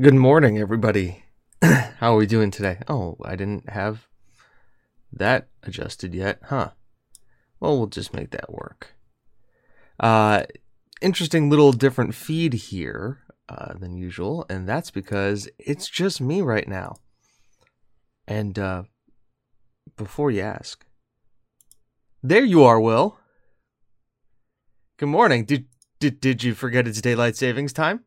Good morning, everybody. How are we doing today? Oh, I didn't have that adjusted yet, huh? Well, we'll just make that work. Uh, interesting little different feed here uh, than usual, and that's because it's just me right now. And uh, before you ask, there you are, Will. Good morning. Did did did you forget it's daylight savings time?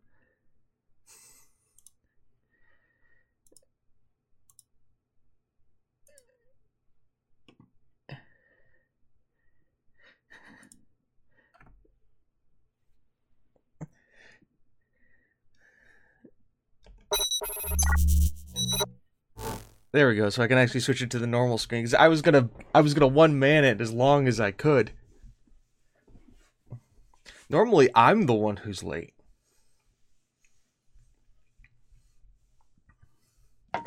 There we go. So I can actually switch it to the normal screen. Cause I was gonna, I was gonna one man it as long as I could. Normally, I'm the one who's late.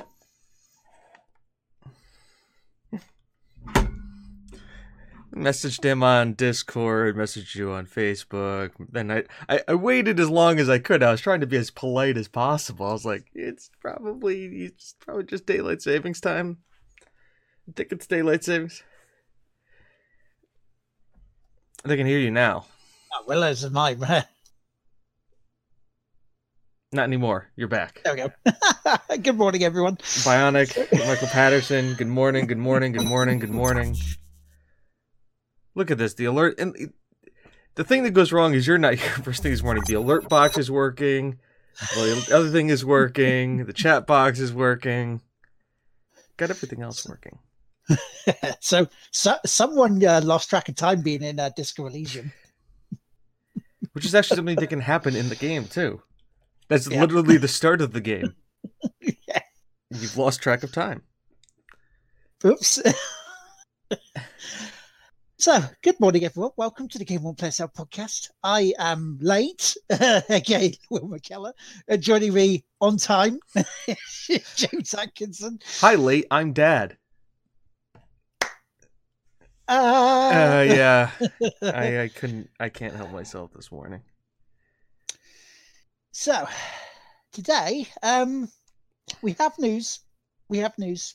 messaged him on Discord, messaged you on Facebook. Then I, I, I, waited as long as I could. I was trying to be as polite as possible. I was like, it's probably it's probably just daylight savings time. I think it's daylight savings. They can hear you now. Oh, well, as my man. Not anymore. You're back. There we go. good morning, everyone. Bionic, Michael Patterson. Good morning. Good morning. Good morning. Good morning. Look at this. The alert and the thing that goes wrong is you're not here first thing this morning. The alert box is working. Well, the other thing is working. The chat box is working. Got everything else working. so, so someone uh, lost track of time being in uh, Disco Elysium, which is actually something that can happen in the game too. That's yeah. literally the start of the game. yeah. You've lost track of time. Oops. So, good morning, everyone. Welcome to the Game One Play Out podcast. I am late, again, Will McKellar. Uh, joining me on time, James Atkinson. Hi, late. I'm Dad. Uh, uh yeah, I, I couldn't. I can't help myself this morning. So, today, um, we have news. We have news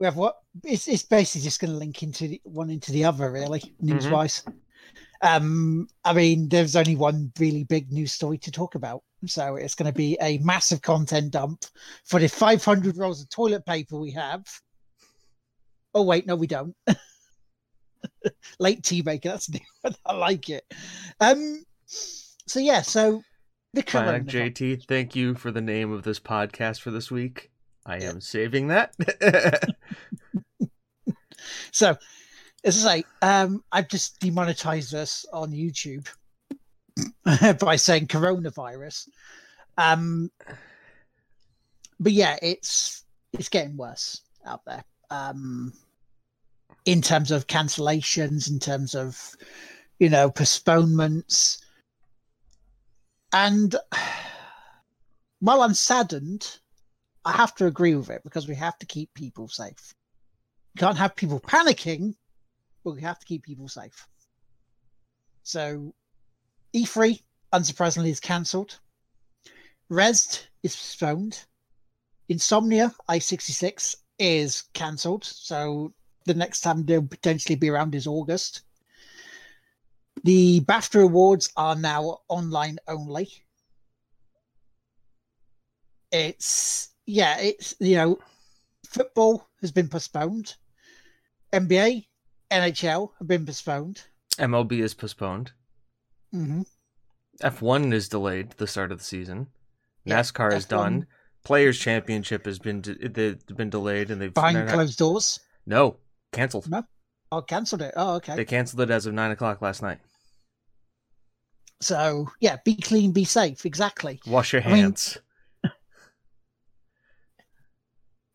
we have what it's, it's basically just going to link into the, one into the other really news wise mm-hmm. um i mean there's only one really big news story to talk about so it's going to be a massive content dump for the 500 rolls of toilet paper we have oh wait no we don't late tea maker that's new i like it um so yeah so the current jt thank you for the name of this podcast for this week I am saving that. so, as I say, um, I've just demonetized this on YouTube by saying coronavirus. Um, but yeah, it's it's getting worse out there. Um, in terms of cancellations, in terms of you know postponements, and while I'm saddened I have to agree with it because we have to keep people safe. We can't have people panicking, but we have to keep people safe. So, E3, unsurprisingly, is cancelled. Rezzed is postponed. Insomnia I66 is cancelled. So, the next time they'll potentially be around is August. The BAFTA awards are now online only. It's yeah, it's you know, football has been postponed. NBA, NHL have been postponed. MLB is postponed. Mm-hmm. F1 is delayed the start of the season. Yeah, NASCAR F1. is done. Players Championship has been de- they've been delayed and they've behind closed doors. No, canceled. No, oh, canceled it. Oh, okay. They canceled it as of nine o'clock last night. So yeah, be clean, be safe. Exactly. Wash your hands. I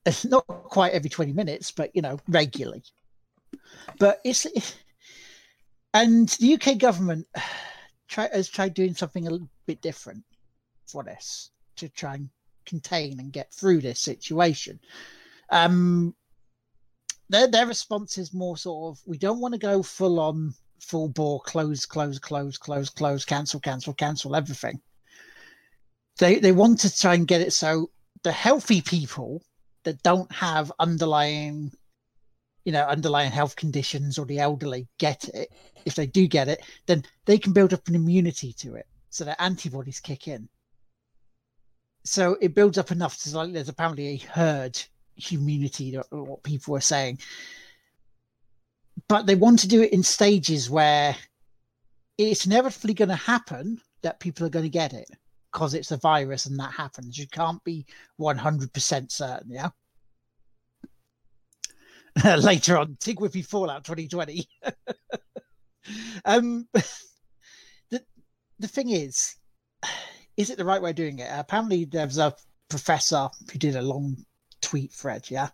mean, not quite every 20 minutes, but you know, regularly. But it's and the UK government try, has tried doing something a little bit different for this to try and contain and get through this situation. Um, their their response is more sort of we don't want to go full on full bore, close, close, close, close, close, cancel, cancel, cancel, everything. They they want to try and get it so the healthy people that don't have underlying, you know, underlying health conditions or the elderly get it. If they do get it, then they can build up an immunity to it, so their antibodies kick in. So it builds up enough to like there's apparently a herd immunity, or what people are saying but they want to do it in stages where it's inevitably going to happen that people are going to get it because it's a virus and that happens. You can't be 100% certain, yeah? Later on, Tig Whippy Fallout 2020. um, the, the thing is, is it the right way of doing it? Apparently, there's a professor who did a long tweet thread, yeah?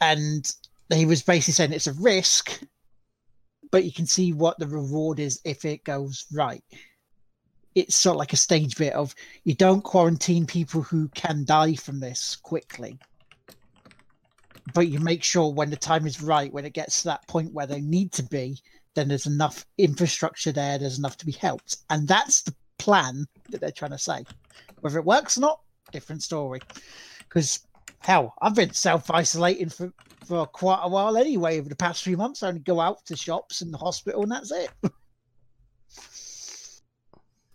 And he was basically saying it's a risk, but you can see what the reward is if it goes right. It's sort of like a stage bit of you don't quarantine people who can die from this quickly, but you make sure when the time is right, when it gets to that point where they need to be, then there's enough infrastructure there, there's enough to be helped. And that's the plan that they're trying to say. Whether it works or not, different story. Because hell, I've been self isolating for for quite a while anyway over the past few months. I only go out to shops and the hospital, and that's it.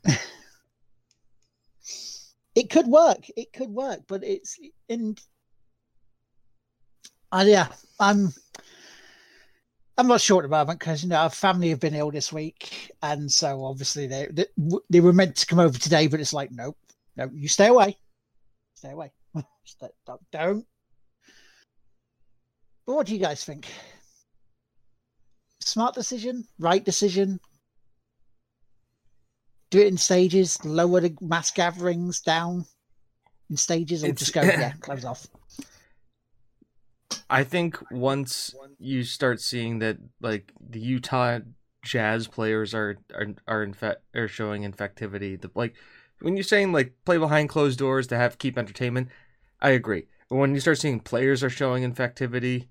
it could work. It could work, but it's and Uh, yeah, I'm. I'm not sure at the moment because you know our family have been ill this week, and so obviously they, they they were meant to come over today, but it's like nope, no, you stay away, stay away, don't, don't but what do you guys think? Smart decision, right decision. Do it in stages, lower the mass gatherings down in stages, or it's, just go, yeah, close off. I think once you start seeing that, like the Utah Jazz players are are are infect are showing infectivity, the like when you're saying like play behind closed doors to have keep entertainment, I agree. When you start seeing players are showing infectivity,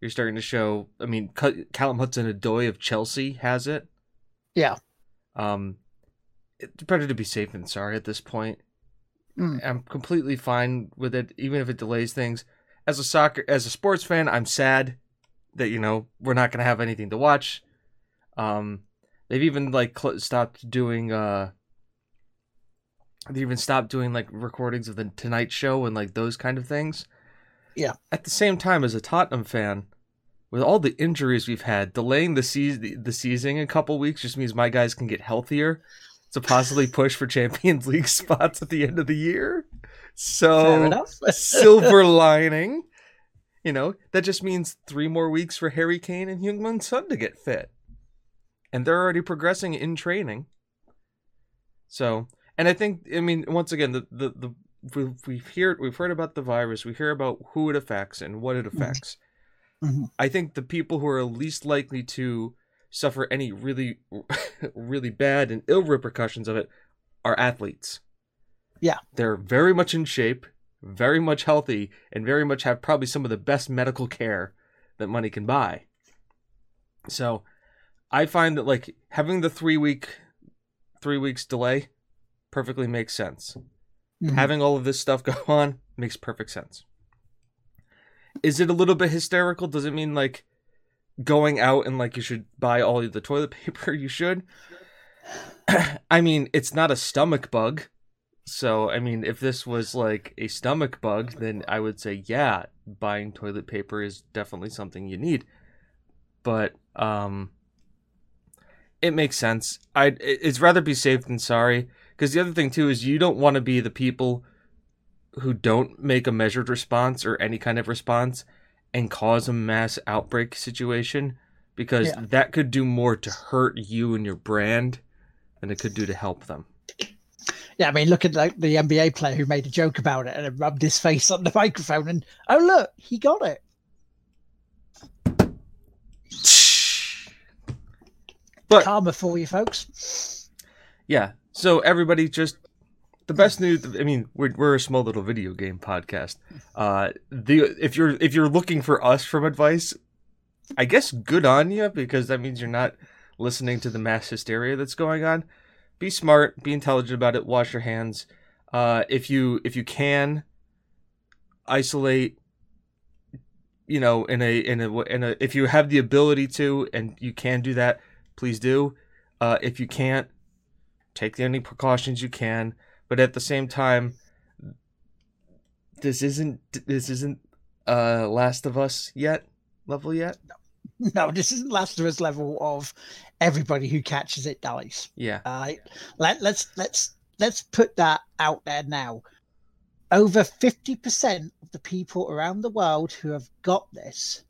you're starting to show. I mean, Callum Hudson-Odoi of Chelsea has it. Yeah. Um, it's better to be safe than sorry at this point. Mm. I'm completely fine with it, even if it delays things. As a soccer, as a sports fan, I'm sad that you know we're not gonna have anything to watch. Um, they've even like cl- stopped doing. Uh, they even stopped doing like recordings of the Tonight Show and like those kind of things. Yeah. At the same time, as a Tottenham fan, with all the injuries we've had, delaying the season the season a couple weeks just means my guys can get healthier to possibly push for Champions League spots at the end of the year. So silver lining, you know, that just means three more weeks for Harry Kane and Heung-min Son to get fit, and they're already progressing in training. So, and I think, I mean, once again, the the the we've, we've heard we've heard about the virus, we hear about who it affects and what it mm-hmm. affects. Mm-hmm. I think the people who are least likely to suffer any really, really bad and ill repercussions of it are athletes. Yeah. They're very much in shape, very much healthy, and very much have probably some of the best medical care that money can buy. So I find that like having the three week three weeks delay perfectly makes sense. Mm-hmm. Having all of this stuff go on makes perfect sense is it a little bit hysterical? Does it mean like going out and like you should buy all the toilet paper you should? I mean, it's not a stomach bug. So, I mean, if this was like a stomach bug, then I would say, yeah, buying toilet paper is definitely something you need. But, um, it makes sense. I it's rather be safe than sorry. Because the other thing too is you don't want to be the people who don't make a measured response or any kind of response and cause a mass outbreak situation because yeah. that could do more to hurt you and your brand than it could do to help them. Yeah, I mean, look at like the NBA player who made a joke about it and rubbed his face on the microphone, and oh look, he got it. But karma for you, folks. Yeah. So everybody, just the best news i mean we're, we're a small little video game podcast uh the if you're if you're looking for us from advice i guess good on you because that means you're not listening to the mass hysteria that's going on. Be smart, be intelligent about it. Wash your hands. Uh, if you if you can, isolate. You know, in a in a in a if you have the ability to and you can do that, please do. Uh, if you can't, take the any precautions you can. But at the same time, this isn't this isn't uh Last of Us yet level yet. No, this isn't Last of Us level of everybody who catches it dies. Yeah. Uh, let let's let's let's put that out there now. Over fifty percent of the people around the world who have got this,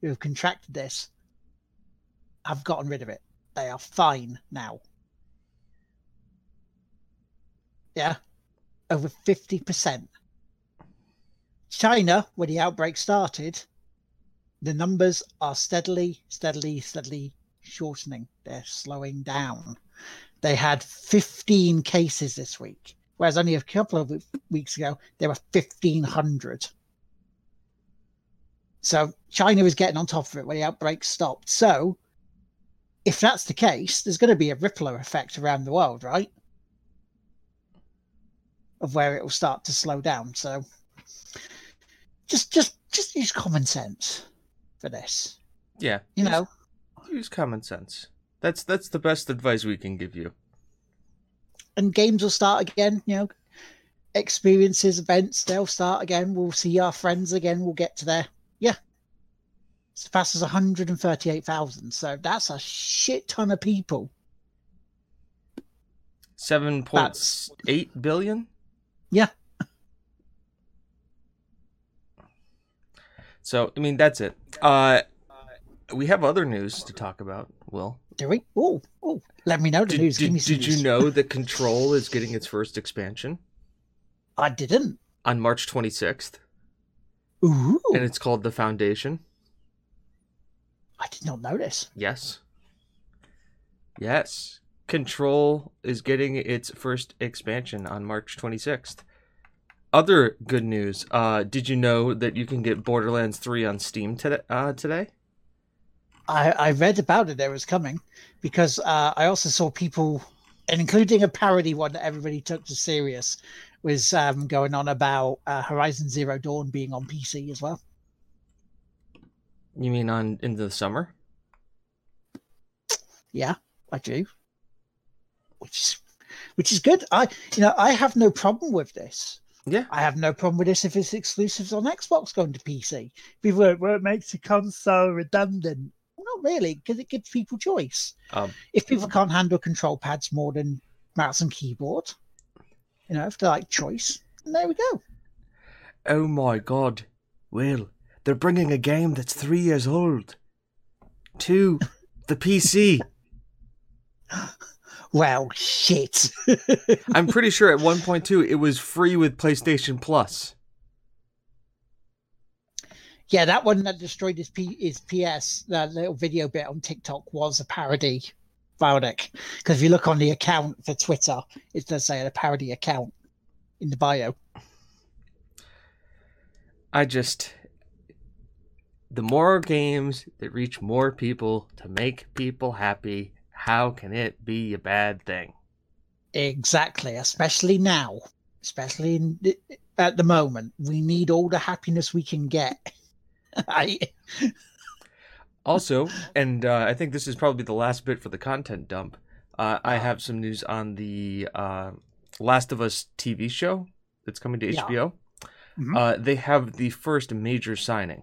who have contracted this, have gotten rid of it. They are fine now. Yeah, over fifty percent. China, when the outbreak started, the numbers are steadily, steadily, steadily shortening. They're slowing down. They had 15 cases this week, whereas only a couple of weeks ago there were 1,500. So China is getting on top of it when the outbreak stopped. So if that's the case, there's going to be a ripple effect around the world, right? Of where it will start to slow down. So just just just use common sense for this. Yeah. You know, use common sense. That's that's the best advice we can give you. And games will start again, you know. Experiences, events, they'll start again. We'll see our friends again. We'll get to there. Yeah. It's fast as 138,000. So that's a shit ton of people. 7.8 billion? Yeah. So, I mean, that's it. Uh, we have other news to talk about, Will. Do we? Oh, oh, let me know the Did, news. Give did, me some did news. you know that Control is getting its first expansion I didn't. on March 26th? Ooh, And it's called The Foundation. I did not notice. Yes. Yes. Control is getting its first expansion on March 26th. Other good news. Uh, did you know that you can get Borderlands 3 on Steam today? Uh, today? I, I read about it. There was coming because uh, I also saw people, and including a parody one that everybody took to serious, was um, going on about uh, Horizon Zero Dawn being on PC as well. You mean on in the summer? Yeah, I do. Which is which is good. I you know I have no problem with this. Yeah. I have no problem with this if it's exclusives on Xbox going to PC. People well, it makes the console redundant. Well, not really, because it gives people choice. Um, if people can't handle control pads more than mouse and keyboard, you know, if they like choice, then there we go. oh my god. Will, they're bringing a game that's three years old to the PC. Well, shit. I'm pretty sure at 1.2 it was free with PlayStation Plus. yeah, that one that destroyed his, P- his PS, that little video bit on TikTok was a parody. Valdic. Because if you look on the account for Twitter, it does say a parody account in the bio. I just the more games that reach more people to make people happy, how can it be a bad thing? Exactly, especially now, especially in, at the moment, we need all the happiness we can get. I, Also, and uh, I think this is probably the last bit for the content dump. Uh, I have some news on the uh, Last of Us TV show that's coming to Yeah. HBO. Mhm. Uh, they have the first major signing.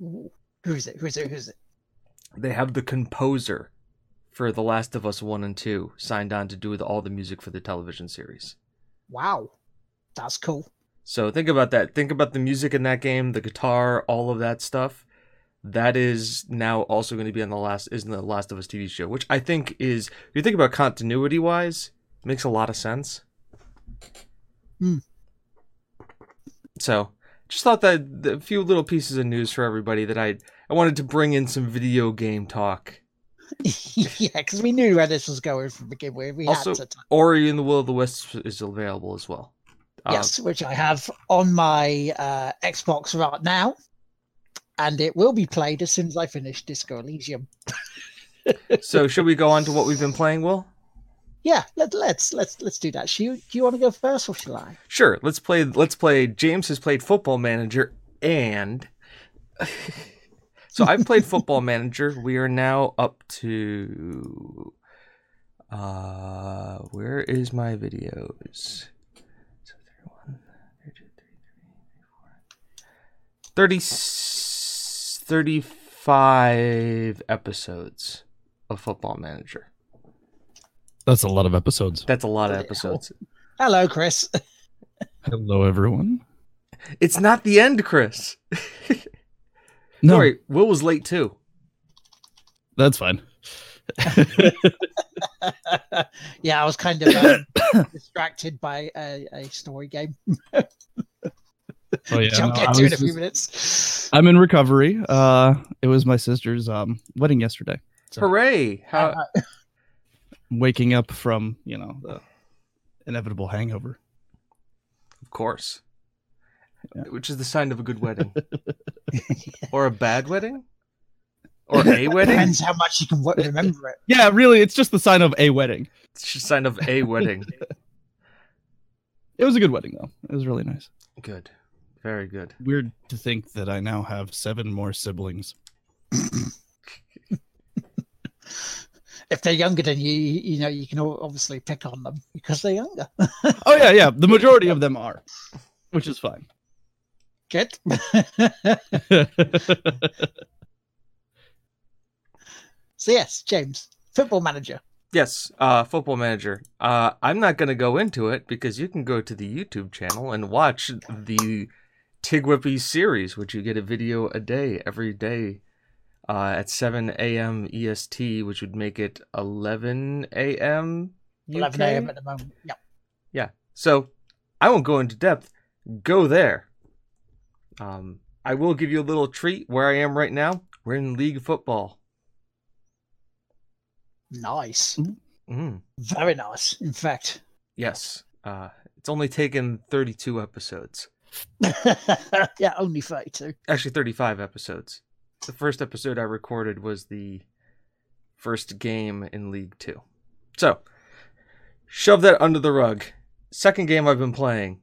who is it? Who is it? Who is it? They have the composer for The Last of Us 1 and 2 signed on to do with all the music for the television series. Wow, that's cool. So think about that. Think about the music in that game, the guitar, all of that stuff. That is now also going to be on the last is in the Last of Us TV show, which I think is if you think about continuity wise, makes a lot of sense. Hmm. So just thought that a few little pieces of news for everybody that I I wanted to bring in some video game talk. yeah, because we knew where this was going from the beginning. We, we Also, had to. Ori and the Will of the Wisps is available as well. Uh, yes, which I have on my uh, Xbox right now, and it will be played as soon as I finish Disco Elysium. So, should we go on to what we've been playing, Will? Yeah, let, let's let's let's do that. You, do you want to go first, or shall I? Sure. Let's play. Let's play. James has played Football Manager, and so I've played Football Manager. We are now up to. Uh, where is my videos? So 31, 32, 33, 30, 35 episodes of Football Manager. That's a lot of episodes. That's a lot of episodes. Hello, Chris. Hello, everyone. It's not the end, Chris. No, Sorry, Will was late too. that's fine. yeah, I was kind of um, distracted by a, a story game. Oh yeah, which I'll no, I get to in was a few just- minutes. I'm in recovery. Uh, it was my sister's um wedding yesterday. So Hooray! How, Uh, waking up from you know the inevitable hangover. of course. Yeah. Which is the sign of a good wedding. or a bad wedding? Or a wedding? Depends how much you can wo- remember it. Yeah, really, it's just the sign of a wedding. It's just a sign of a wedding. It was a good wedding though. It was really nice. Good. Very good. Weird to think that I now have seven more siblings. If they're younger than you, you know, you can obviously pick on them because they're younger. Oh yeah, yeah. The majority of them are, which is fine. So yes, James, football manager. Yes, uh, Football Manager. Uh, I'm not going to go into it because you can go to the YouTube channel and watch the Tigwhippy series, which you get a video a day every day uh, at 7 a.m. EST, which would make it 11 a.m. 11 a.m. at the moment. Yeah. Yeah. So I won't go into depth. Go there. Um, I will give you a little treat where I am right now. We're in league football. Nice. Mm. Very nice. In fact. Yes. Uh, it's only taken 32 episodes. yeah, only 32. Actually, 35 episodes. The first episode I recorded was the first game in League Two. So, shove that under the rug. Second game I've been playing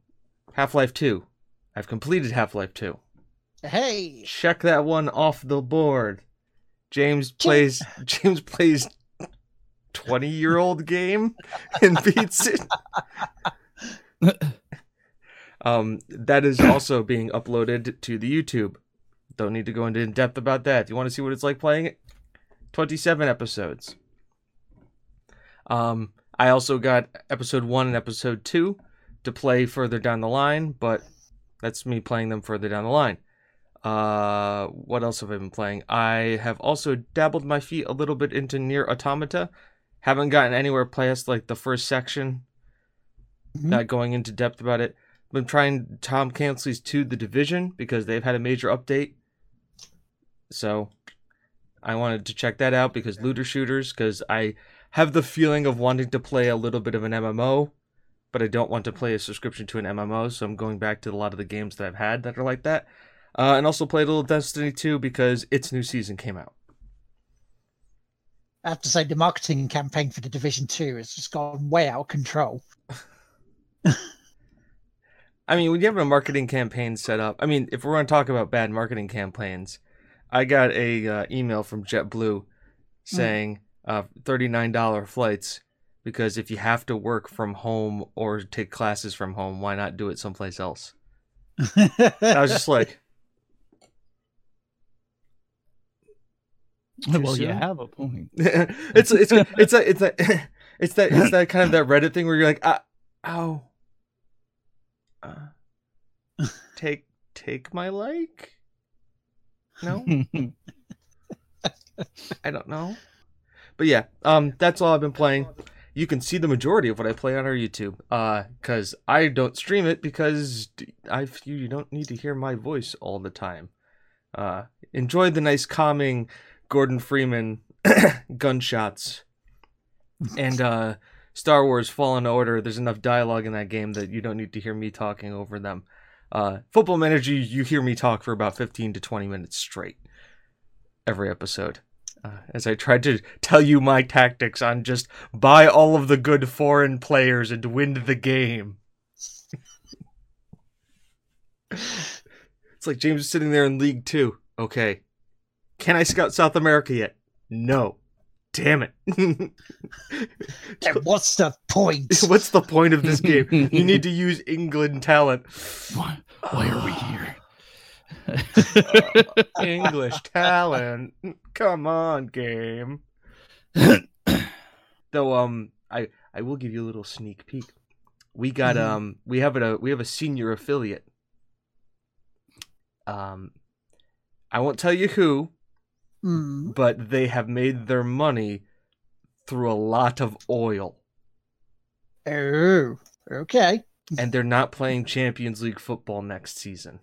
Half Life 2. I've completed Half Life 2. Hey. check that one off the board. James plays James plays 20 year old game and beats it. Um, that is also being uploaded to the YouTube. Don't need to go into in depth about that. Do you want to see what it's like playing it? 27 episodes. Um, I also got episode one and episode two to play further down the line, but that's me playing them further down the line. Uh, what else have I been playing? I have also dabbled my feet a little bit into Nier Automata. Haven't gotten anywhere past like the first section. Mhm. Not going into depth about it. Been trying Tom Clancy's to the Division because they've had a major update. So I wanted to check that out because looter shooters because I have the feeling of wanting to play a little bit of an MMO, but I don't want to play a subscription to an MMO, so I'm going back to a lot of the games that I've had that are like that. Uh, and also played a little Destiny 2 because its new season came out. I have to say, the marketing campaign for the Division 2 has just gone way out of control. I mean, when you have a marketing campaign set up, I mean, if we're going to talk about bad marketing campaigns, I got a uh, email from JetBlue saying uh, $39 flights because if you have to work from home or take classes from home, why not do it someplace else? I was just like, Too well, you have a point. it's it's it's a it's a it's that it's that kind of that Reddit thing where you're like, uh, ow, uh, take take my like. No, I don't know. But yeah, um, that's all I've been playing. You can see the majority of what I play on our YouTube, uh, because I don't stream it because I you don't need to hear my voice all the time. Uh, enjoy the nice calming Gordon Freeman gunshots and uh, Star Wars Fallen Order. There's enough dialogue in that game that you don't need to hear me talking over them. Uh, Football Manager, you hear me talk for about 15 to 20 minutes straight every episode. Uh, as I tried to tell you my tactics on just buy all of the good foreign players and win the game. it's like James is sitting there in League Two. Okay. Can I scout South America yet? No. Damn it. Then what's the point? What's the point of this game? You need to use England talent. Why, why are we here? English talent. Come on, game. Though um I I will give you a little sneak peek. We got Mhm. um we have a we have a senior affiliate. Um I won't tell you who, Hmm. but they have made their money through a lot of oil Oh, okay. and they're not playing Champions League football next season.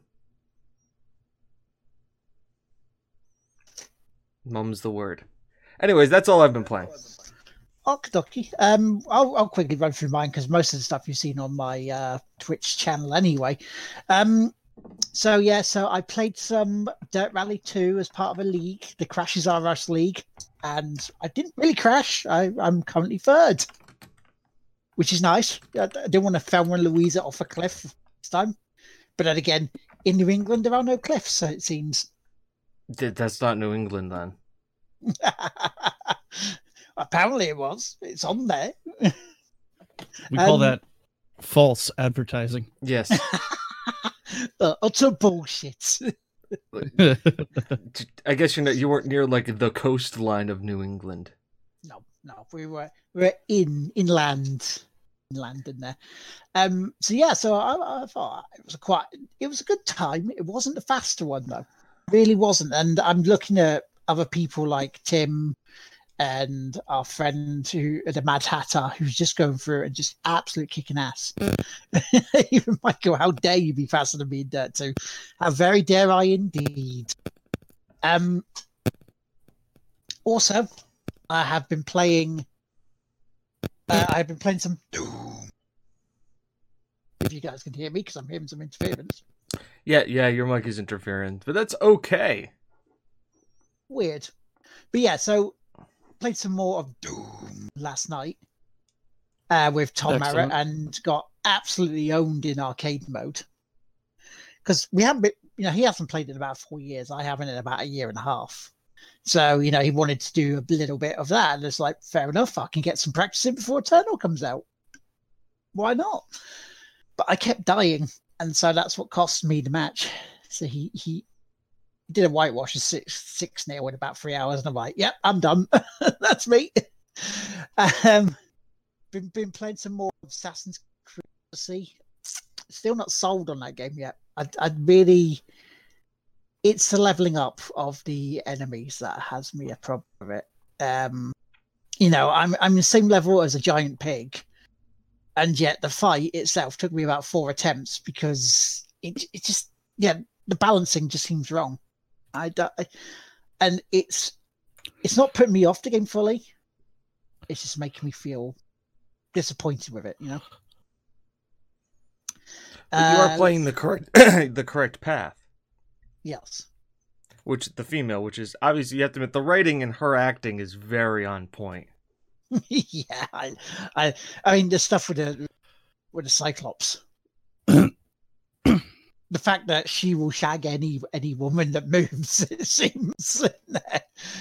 Mum's the word. Anyways, that's all I've been playing. Okie Um, I'll, I'll quickly run through mine because most of the stuff you've seen on my uh, Twitch channel anyway. Um, so yeah, so I played some Dirt Rally 2 as part of a league, the Crashes R Us League, and I didn't really crash. I, I'm currently third, which is nice. I, didn't want to Thelma and Louise off a cliff this time, but then again, in New England there are no cliffs, so it seems. Th- That's not New England then. Apparently, it was. It's on there. We call Um, that false advertising. Yes. uh, utter bullshit. I guess you're not, you weren't near like the coastline of New England. no, no, we were we were in inland, inland in there. Um, so yeah, so I, I thought it was a quite, it was a good time. It wasn't a faster one though, really wasn't. And I'm looking at other people like Tim and our friend who the Mad Hatter who's just going through and just absolute kicking ass. Even Michael, how dare you be faster than me in Dirt 2? How very dare I indeed. Um also I have been playing uh, I've been playing some Doom. If you guys can hear me, because I'm hearing some interference. Yeah, yeah, your mic is interfering, but that's okay. Weird. But yeah, so played some more of Doom last night uh, with Tom Excellent. Merritt and got absolutely owned in arcade mode. Because we haven't been, you know, he hasn't played in about four years. I haven't in about a year and a half. So, you know, he wanted to do a little bit of that. And it's like, fair enough. I can get some practice in before Eternal comes out. Why not? But I kept dying. And so that's what cost me the match. So he, he did a whitewash of six, six nil in about three hours. And I'm like, yep, I'm done. that's me. Um, been, been playing some more Assassin's Creed Odyssey. Still not sold on that game yet. I, I really, it's the leveling up of the enemies that has me a problem with it. Um, you know, I'm I'm the same level as a giant pig, and yet the fight itself took me about four attempts because it it just yeah the balancing just seems wrong. I, don't- I and it's it's not putting me off the game fully. It's just making me feel disappointed with it. You know. But you are Uh, playing the correct the correct path, Yes. which the female, which is obviously you have to admit the writing and her acting is very on point. yeah, I, I, I mean, the stuff with the with the Cyclops. the fact that she will shag any any woman that moves, it seems.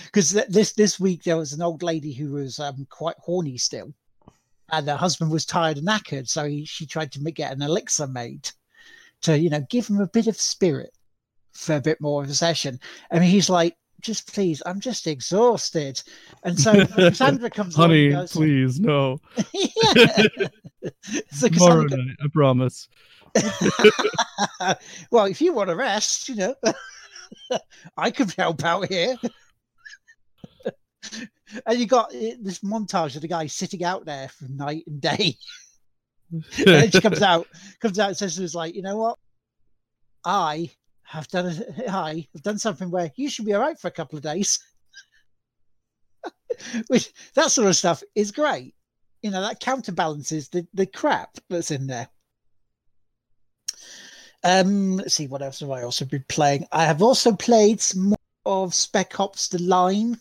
Because this this week there was an old lady who was um, quite horny still, and her husband was tired and knackered, so he, she tried to make, get an elixir made to you know give him a bit of spirit for a bit more of a session. And he's like, "Just please, I'm just exhausted." And so Sandra comes Honey, goes, please, no. so Tomorrow night, I promise. well, if you want to rest, you know, I could help out here. and you got uh, this montage of the guy sitting out there for night and day. and then she comes out, comes out and says to us like, you know what? I have done a, I have done something where you should be all right for a couple of days. Which that sort of stuff is great. You know, that counterbalances the, the crap that's in there. Um, let's see what else have I also been playing. I have also played some more of Spec Ops: The Line.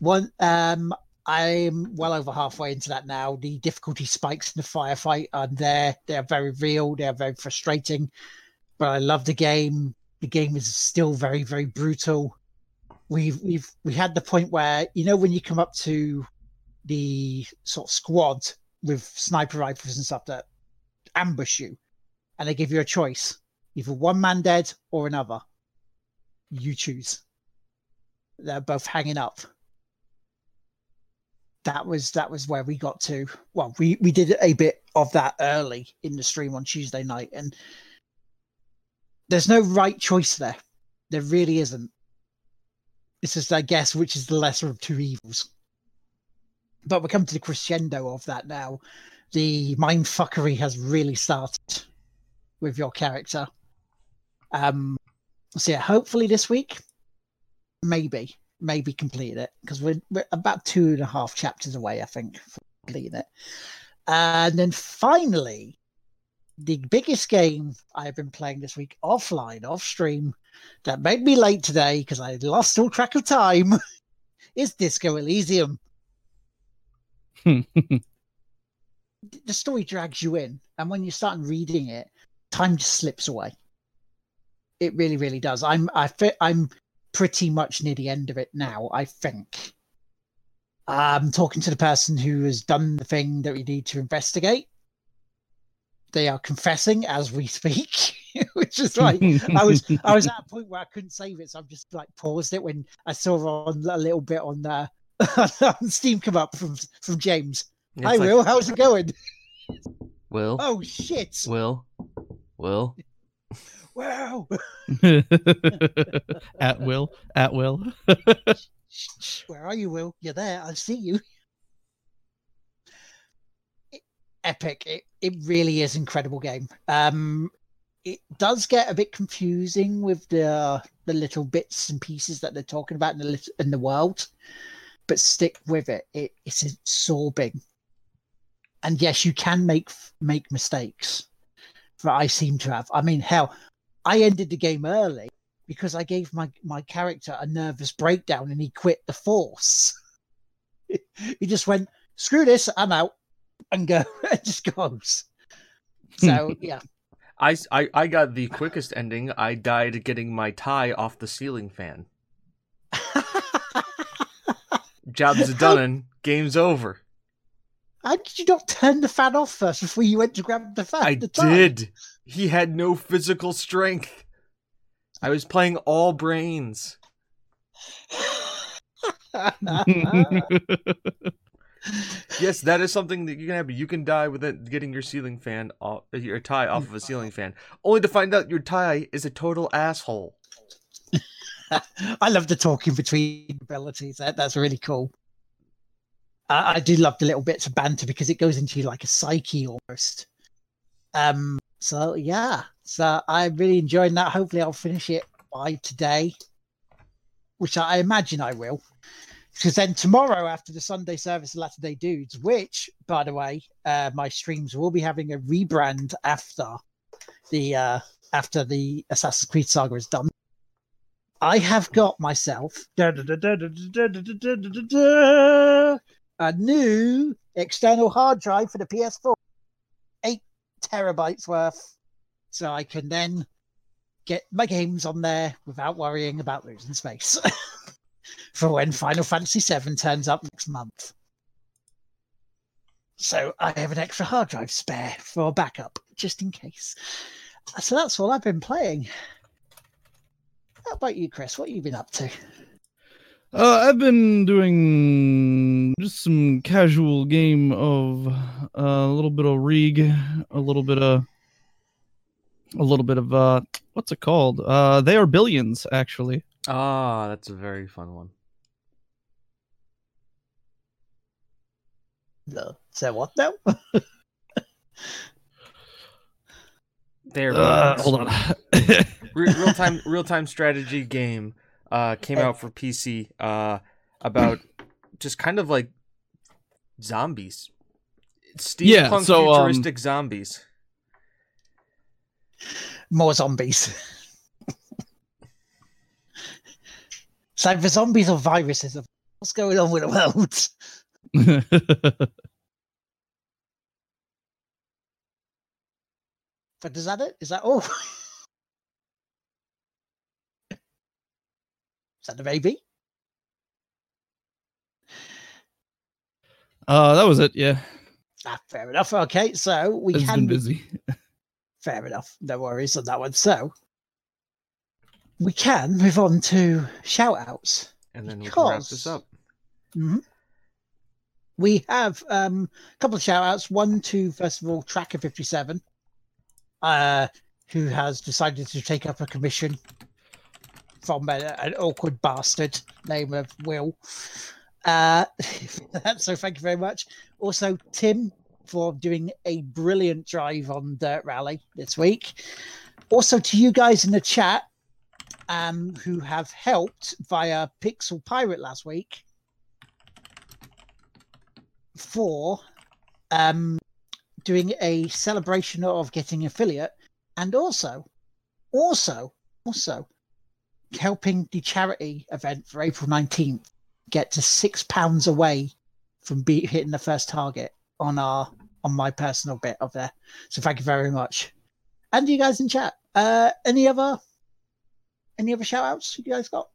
One, um, I'm well over halfway into that now. The difficulty spikes in the firefight are there. They are very real. They are very frustrating. But I love the game. The game is still very, very brutal. We've we've we had the point where you know when you come up to the sort of squad with sniper rifles and stuff that ambush you, and they give you a choice: either one man dead or another. You choose. They're both hanging up that was that was where we got to well we we did a bit of that early in the stream on tuesday night and there's no right choice there. There really isn't. It's just i guess which is the lesser of two evils. But we come to the crescendo of that now. The mind fuckery has really started with your character. Um so yeah hopefully this week maybe maybe complete it because we're, we're about two and a half chapters away, I think, from completing it. And then finally, the biggest game I've been playing this week offline, off stream, that made me late today because I lost all track of time, is Disco Elysium. the story drags you in, and when you start reading it, time just slips away. It really, really does. I'm I fit I'm pretty much near the end of it now, I think. I'm talking to the person who has done the thing that we need to investigate. They are confessing as we speak, which is like I was I was at a point where I couldn't save it, so I've just like paused it when I saw on a little bit on uh, on Steam come up from from James. It's Hi, like, Will. How's it going? Will. Oh shit. Will. Will. Wow. at will. At will. Where are you, Will? You're there. I see you. Epic. It, it really is incredible game. Um, it does get a bit confusing with the the little bits and pieces that they're talking about in the in the world, but stick with it. it it's absorbing. And yes, you can make make mistakes. But I seem to have. I mean, hell, I ended the game early because I gave my my character a nervous breakdown and he quit the force. he just went, "Screw this, I'm out," and go. it just goes. So yeah. I, I, I got the quickest ending. I died getting my tie off the ceiling fan. Job's done. and Game's over. How did you not turn the fan off first before you went to grab the fan? I did. He had no physical strength. I was playing all brains. Yes, that is something that you can have. You can die with getting your ceiling fan off, your tie off of a ceiling fan, only to find out your tie is a total asshole. I love the talking between abilities. That that's really cool. I, I do love the little bits of banter because it goes into like a psyche almost. Um. So yeah. So I'm really enjoying that. Hopefully, I'll finish it by today, which I imagine I will. Because then tomorrow, after the Sunday service of Latter Day Dudes, which, by the way, uh, my streams will be having a rebrand after the uh, after the Assassin's Creed saga is done. I have got myself a new external hard drive for the PS4, eight terabytes worth, so I can then get my games on there without worrying about losing space for when Final Fantasy VII turns up next month. So I have an extra hard drive spare for backup, just in case. So that's all I've been playing. How about you, Chris? What have you been up to? Uh, I've been doing just some casual game of uh, a little bit of Rig, a little bit of a little bit of uh, what's it called? Uh, they are billions actually. Ah, that's a very fun one. No, say what now? They're uh, hold on. real time real time strategy game uh, came out for PC uh, about just kind of like zombies. Steampunk yeah, so, um, futuristic um, zombies. More zombies. So the zombies or viruses. What's going on with the world? But is that it? Is that all? is that the baby? uh, that was it. Yeah, Ah, fair enough. Okay, so we it's can been busy. fair enough. No worries on that one. So we can move on to shout outs. And then we can wrap this Because- up. Mhm. We have um, a couple of shout outs. One to, first of all, Tracker 57, uh, who has decided to take up a commission from a, an awkward bastard name of Will. Uh, so thank you very much. Also, Tim for doing a brilliant drive on Dirt Rally this week. Also, to you guys in the chat um, who have helped via Pixel Pirate last week for um, doing a celebration of getting affiliate and also also also helping the charity event for april 19th get to six pounds away from be hitting the first target on our on my personal bit of there. So thank you very much. And you guys in chat. Uh any other any other shout outs you guys got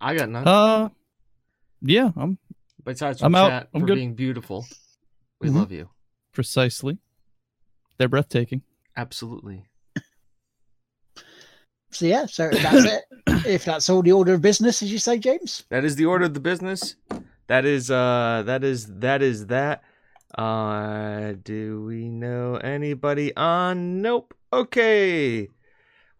I got none. Uh, yeah, I'm Besides I'm out. chat I'm for good. being beautiful. We Mhm. love you. precisely. They're breathtaking. Absolutely. so yeah so that's it if that's all the order of business as you say james That is the order of the business. That is uh that is that is that. Uh do we know anybody on nope. Okay.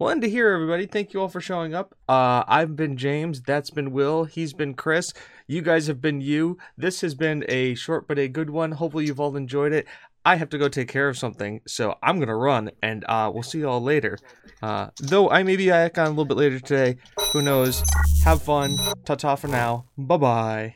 End to here, everybody. Thank you all for showing up. Uh, I've been James. That's been Will. He's been Chris. You guys have been you. This has been a short but a good one. Hopefully, you've all enjoyed it. I have to go take care of something, so I'm gonna run, and uh, we'll see you all later. Uh, though I may be back on a little bit later today. Who knows? Have fun. Ta ta for now. Bye bye.